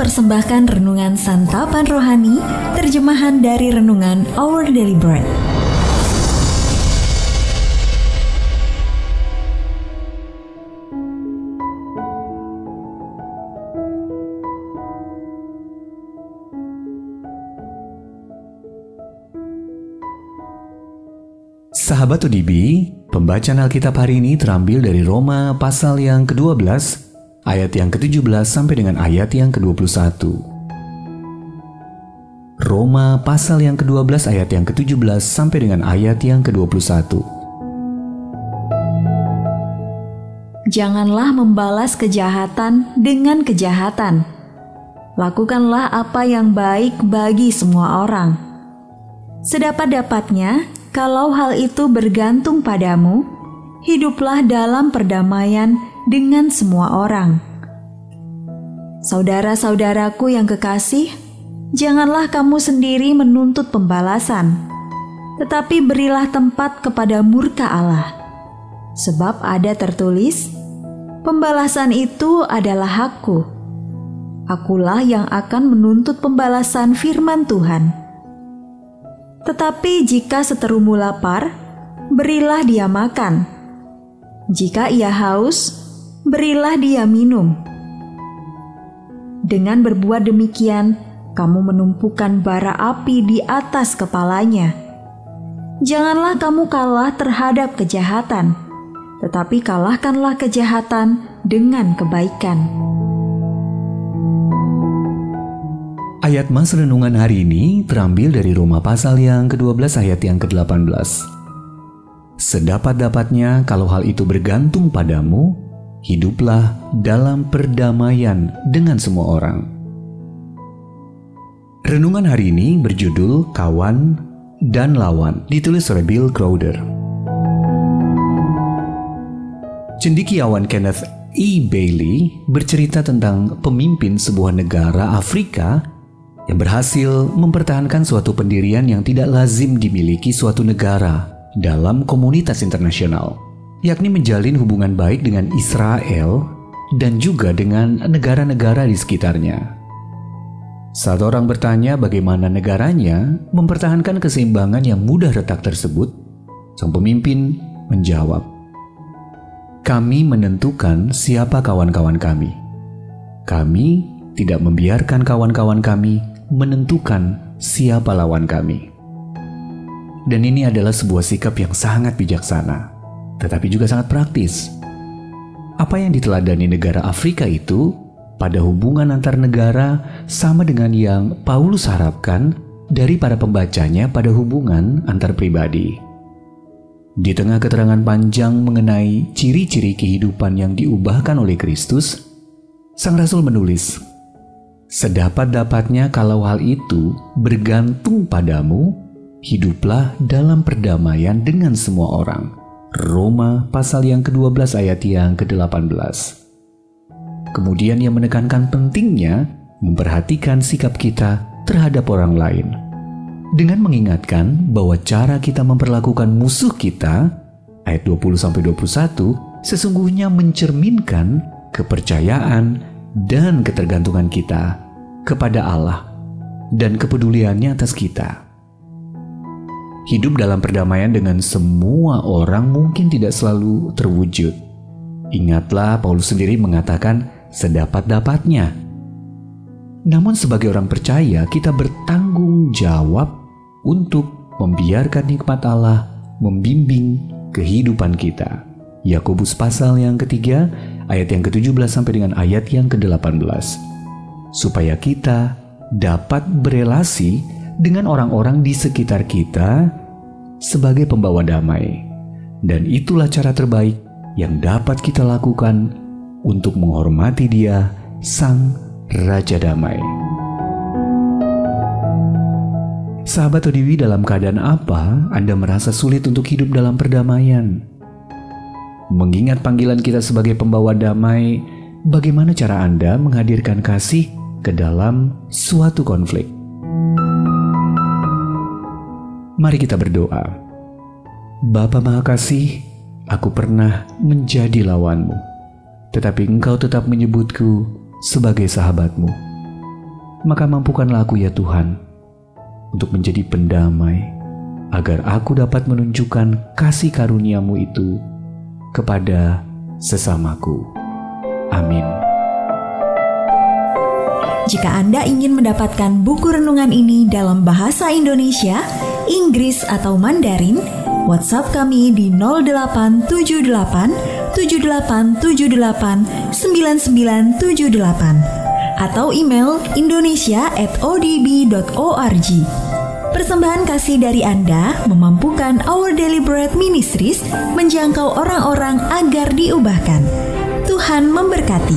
mempersembahkan renungan santapan rohani, terjemahan dari renungan Our Daily Bread. Sahabat ODB, pembacaan Alkitab hari ini terambil dari Roma pasal yang ke-12, ayat yang ke-17 sampai dengan ayat yang ke-21. Roma pasal yang ke-12 ayat yang ke-17 sampai dengan ayat yang ke-21. Janganlah membalas kejahatan dengan kejahatan. Lakukanlah apa yang baik bagi semua orang. Sedapat-dapatnya, kalau hal itu bergantung padamu, hiduplah dalam perdamaian dengan semua orang. Saudara-saudaraku yang kekasih, janganlah kamu sendiri menuntut pembalasan, tetapi berilah tempat kepada murka Allah. Sebab ada tertulis, pembalasan itu adalah hakku. Akulah yang akan menuntut pembalasan firman Tuhan. Tetapi jika seterumu lapar, berilah dia makan. Jika ia haus, berilah dia minum. Dengan berbuat demikian, kamu menumpukan bara api di atas kepalanya. Janganlah kamu kalah terhadap kejahatan, tetapi kalahkanlah kejahatan dengan kebaikan. Ayat Mas Renungan hari ini terambil dari Roma pasal yang ke-12 ayat yang ke-18. Sedapat-dapatnya kalau hal itu bergantung padamu, hiduplah dalam perdamaian dengan semua orang. Renungan hari ini berjudul Kawan dan Lawan, ditulis oleh Bill Crowder. Cendikiawan Kenneth E. Bailey bercerita tentang pemimpin sebuah negara Afrika yang berhasil mempertahankan suatu pendirian yang tidak lazim dimiliki suatu negara dalam komunitas internasional, yakni menjalin hubungan baik dengan Israel dan juga dengan negara-negara di sekitarnya. Saat orang bertanya bagaimana negaranya mempertahankan keseimbangan yang mudah retak tersebut, sang pemimpin menjawab, "Kami menentukan siapa kawan-kawan kami. Kami tidak membiarkan kawan-kawan kami menentukan siapa lawan kami." Dan ini adalah sebuah sikap yang sangat bijaksana, tetapi juga sangat praktis. Apa yang diteladani negara Afrika itu pada hubungan antar negara sama dengan yang Paulus harapkan dari para pembacanya pada hubungan antar pribadi. Di tengah keterangan panjang mengenai ciri-ciri kehidupan yang diubahkan oleh Kristus, Sang Rasul menulis, Sedapat-dapatnya kalau hal itu bergantung padamu, hiduplah dalam perdamaian dengan semua orang. Roma pasal yang ke-12 ayat yang ke-18. Kemudian ia menekankan pentingnya memperhatikan sikap kita terhadap orang lain. Dengan mengingatkan bahwa cara kita memperlakukan musuh kita, ayat 20-21, sesungguhnya mencerminkan kepercayaan dan ketergantungan kita kepada Allah dan kepeduliannya atas kita. Hidup dalam perdamaian dengan semua orang mungkin tidak selalu terwujud. Ingatlah, Paulus sendiri mengatakan sedapat-dapatnya. Namun, sebagai orang percaya, kita bertanggung jawab untuk membiarkan nikmat Allah membimbing kehidupan kita. Yakobus pasal yang ketiga, ayat yang ke-17 sampai dengan ayat yang ke-18. Supaya kita dapat berelasi dengan orang-orang di sekitar kita sebagai pembawa damai. Dan itulah cara terbaik yang dapat kita lakukan untuk menghormati Dia, Sang Raja Damai. Sahabat Odiwi, dalam keadaan apa Anda merasa sulit untuk hidup dalam perdamaian? Mengingat panggilan kita sebagai pembawa damai, bagaimana cara Anda menghadirkan kasih ke dalam suatu konflik? Mari kita berdoa. Bapa Maha Kasih, aku pernah menjadi lawanmu, tetapi engkau tetap menyebutku sebagai sahabatmu. maka mampukanlah aku ya Tuhan untuk menjadi pendamai, agar aku dapat menunjukkan kasih karuniamu itu kepada sesamaku. Amin. Jika Anda ingin mendapatkan buku renungan ini dalam bahasa Indonesia, Inggris atau Mandarin, WhatsApp kami di 0878 7878 9978 atau email indonesia@odb.org. Persembahan kasih dari Anda memampukan Our Bread Ministries menjangkau orang-orang agar diubahkan. Tuhan memberkati.